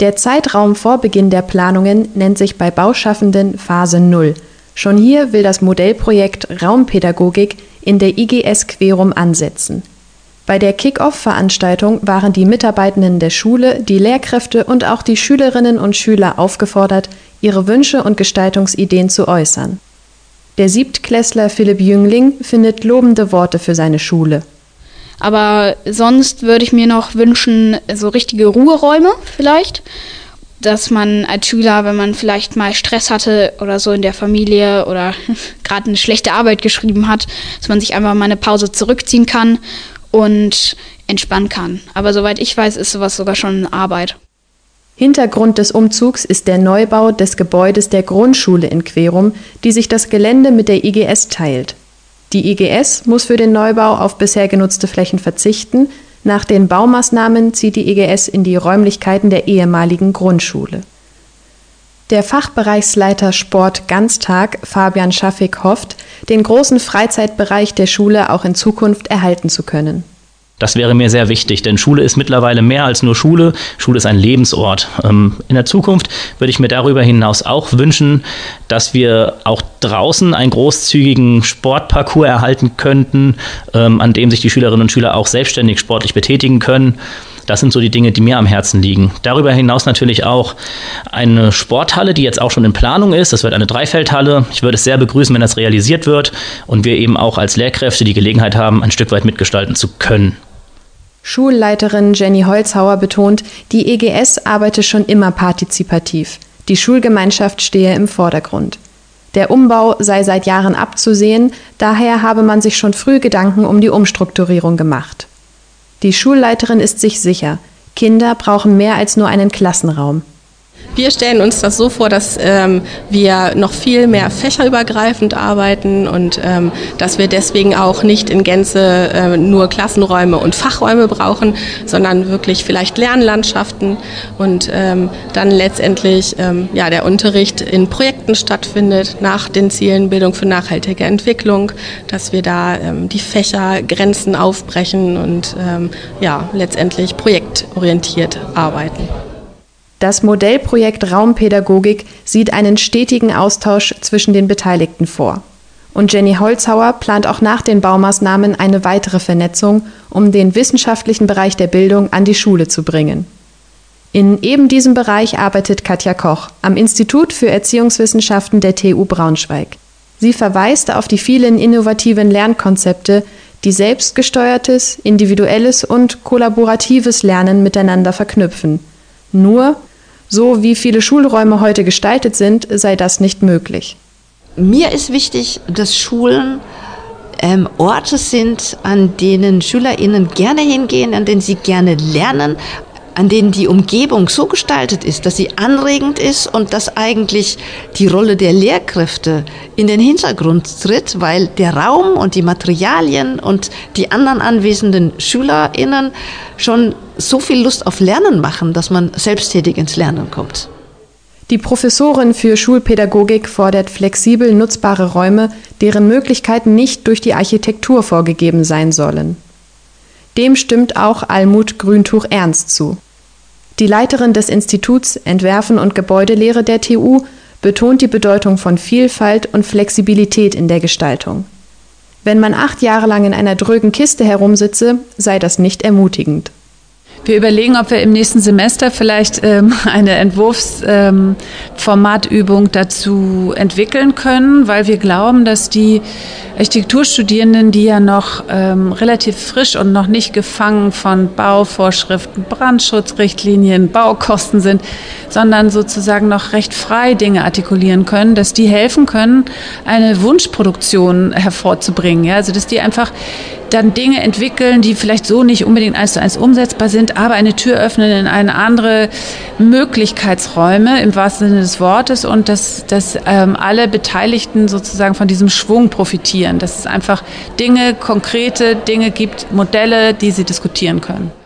Der Zeitraum vor Beginn der Planungen nennt sich bei Bauschaffenden Phase 0. Schon hier will das Modellprojekt Raumpädagogik in der IGS Querum ansetzen. Bei der Kick-Off-Veranstaltung waren die Mitarbeitenden der Schule, die Lehrkräfte und auch die Schülerinnen und Schüler aufgefordert, ihre Wünsche und Gestaltungsideen zu äußern. Der Siebtklässler Philipp Jüngling findet lobende Worte für seine Schule. Aber sonst würde ich mir noch wünschen, so richtige Ruheräume vielleicht. Dass man als Schüler, wenn man vielleicht mal Stress hatte oder so in der Familie oder gerade eine schlechte Arbeit geschrieben hat, dass man sich einfach mal eine Pause zurückziehen kann und entspannen kann. Aber soweit ich weiß, ist sowas sogar schon Arbeit. Hintergrund des Umzugs ist der Neubau des Gebäudes der Grundschule in Querum, die sich das Gelände mit der IGS teilt. Die IGS muss für den Neubau auf bisher genutzte Flächen verzichten. Nach den Baumaßnahmen zieht die IGS in die Räumlichkeiten der ehemaligen Grundschule. Der Fachbereichsleiter Sport Ganztag, Fabian Schaffig, hofft, den großen Freizeitbereich der Schule auch in Zukunft erhalten zu können. Das wäre mir sehr wichtig, denn Schule ist mittlerweile mehr als nur Schule. Schule ist ein Lebensort. Ähm, in der Zukunft würde ich mir darüber hinaus auch wünschen, dass wir auch draußen einen großzügigen Sportparcours erhalten könnten, ähm, an dem sich die Schülerinnen und Schüler auch selbstständig sportlich betätigen können. Das sind so die Dinge, die mir am Herzen liegen. Darüber hinaus natürlich auch eine Sporthalle, die jetzt auch schon in Planung ist. Das wird eine Dreifeldhalle. Ich würde es sehr begrüßen, wenn das realisiert wird und wir eben auch als Lehrkräfte die Gelegenheit haben, ein Stück weit mitgestalten zu können. Schulleiterin Jenny Holzhauer betont, die EGS arbeite schon immer partizipativ. Die Schulgemeinschaft stehe im Vordergrund. Der Umbau sei seit Jahren abzusehen, daher habe man sich schon früh Gedanken um die Umstrukturierung gemacht. Die Schulleiterin ist sich sicher, Kinder brauchen mehr als nur einen Klassenraum. Wir stellen uns das so vor, dass ähm, wir noch viel mehr fächerübergreifend arbeiten und ähm, dass wir deswegen auch nicht in Gänze äh, nur Klassenräume und Fachräume brauchen, sondern wirklich vielleicht Lernlandschaften und ähm, dann letztendlich ähm, ja, der Unterricht in Projekten stattfindet nach den Zielen Bildung für nachhaltige Entwicklung, dass wir da ähm, die Fächergrenzen aufbrechen und ähm, ja, letztendlich projektorientiert arbeiten. Das Modellprojekt Raumpädagogik sieht einen stetigen Austausch zwischen den Beteiligten vor. Und Jenny Holzhauer plant auch nach den Baumaßnahmen eine weitere Vernetzung, um den wissenschaftlichen Bereich der Bildung an die Schule zu bringen. In eben diesem Bereich arbeitet Katja Koch am Institut für Erziehungswissenschaften der TU Braunschweig. Sie verweist auf die vielen innovativen Lernkonzepte, die selbstgesteuertes, individuelles und kollaboratives Lernen miteinander verknüpfen. Nur so wie viele Schulräume heute gestaltet sind, sei das nicht möglich. Mir ist wichtig, dass Schulen ähm, Orte sind, an denen SchülerInnen gerne hingehen, an denen sie gerne lernen, an denen die Umgebung so gestaltet ist, dass sie anregend ist und dass eigentlich die Rolle der Lehrkräfte in den Hintergrund tritt, weil der Raum und die Materialien und die anderen anwesenden SchülerInnen schon so viel Lust auf Lernen machen, dass man selbsttätig ins Lernen kommt. Die Professorin für Schulpädagogik fordert flexibel nutzbare Räume, deren Möglichkeiten nicht durch die Architektur vorgegeben sein sollen. Dem stimmt auch Almut Grüntuch Ernst zu. Die Leiterin des Instituts Entwerfen und Gebäudelehre der TU betont die Bedeutung von Vielfalt und Flexibilität in der Gestaltung. Wenn man acht Jahre lang in einer drögen Kiste herumsitze, sei das nicht ermutigend. Wir überlegen, ob wir im nächsten Semester vielleicht ähm, eine Entwurfsformatübung ähm, dazu entwickeln können, weil wir glauben, dass die Architekturstudierenden, die ja noch ähm, relativ frisch und noch nicht gefangen von Bauvorschriften, Brandschutzrichtlinien, Baukosten sind, sondern sozusagen noch recht frei Dinge artikulieren können, dass die helfen können, eine Wunschproduktion hervorzubringen. Ja? Also dass die einfach dann Dinge entwickeln, die vielleicht so nicht unbedingt eins zu eins umsetzbar sind, aber eine Tür öffnen in eine andere Möglichkeitsräume im wahrsten Sinne des Wortes und dass, dass ähm, alle Beteiligten sozusagen von diesem Schwung profitieren, dass es einfach Dinge, konkrete Dinge gibt, Modelle, die sie diskutieren können.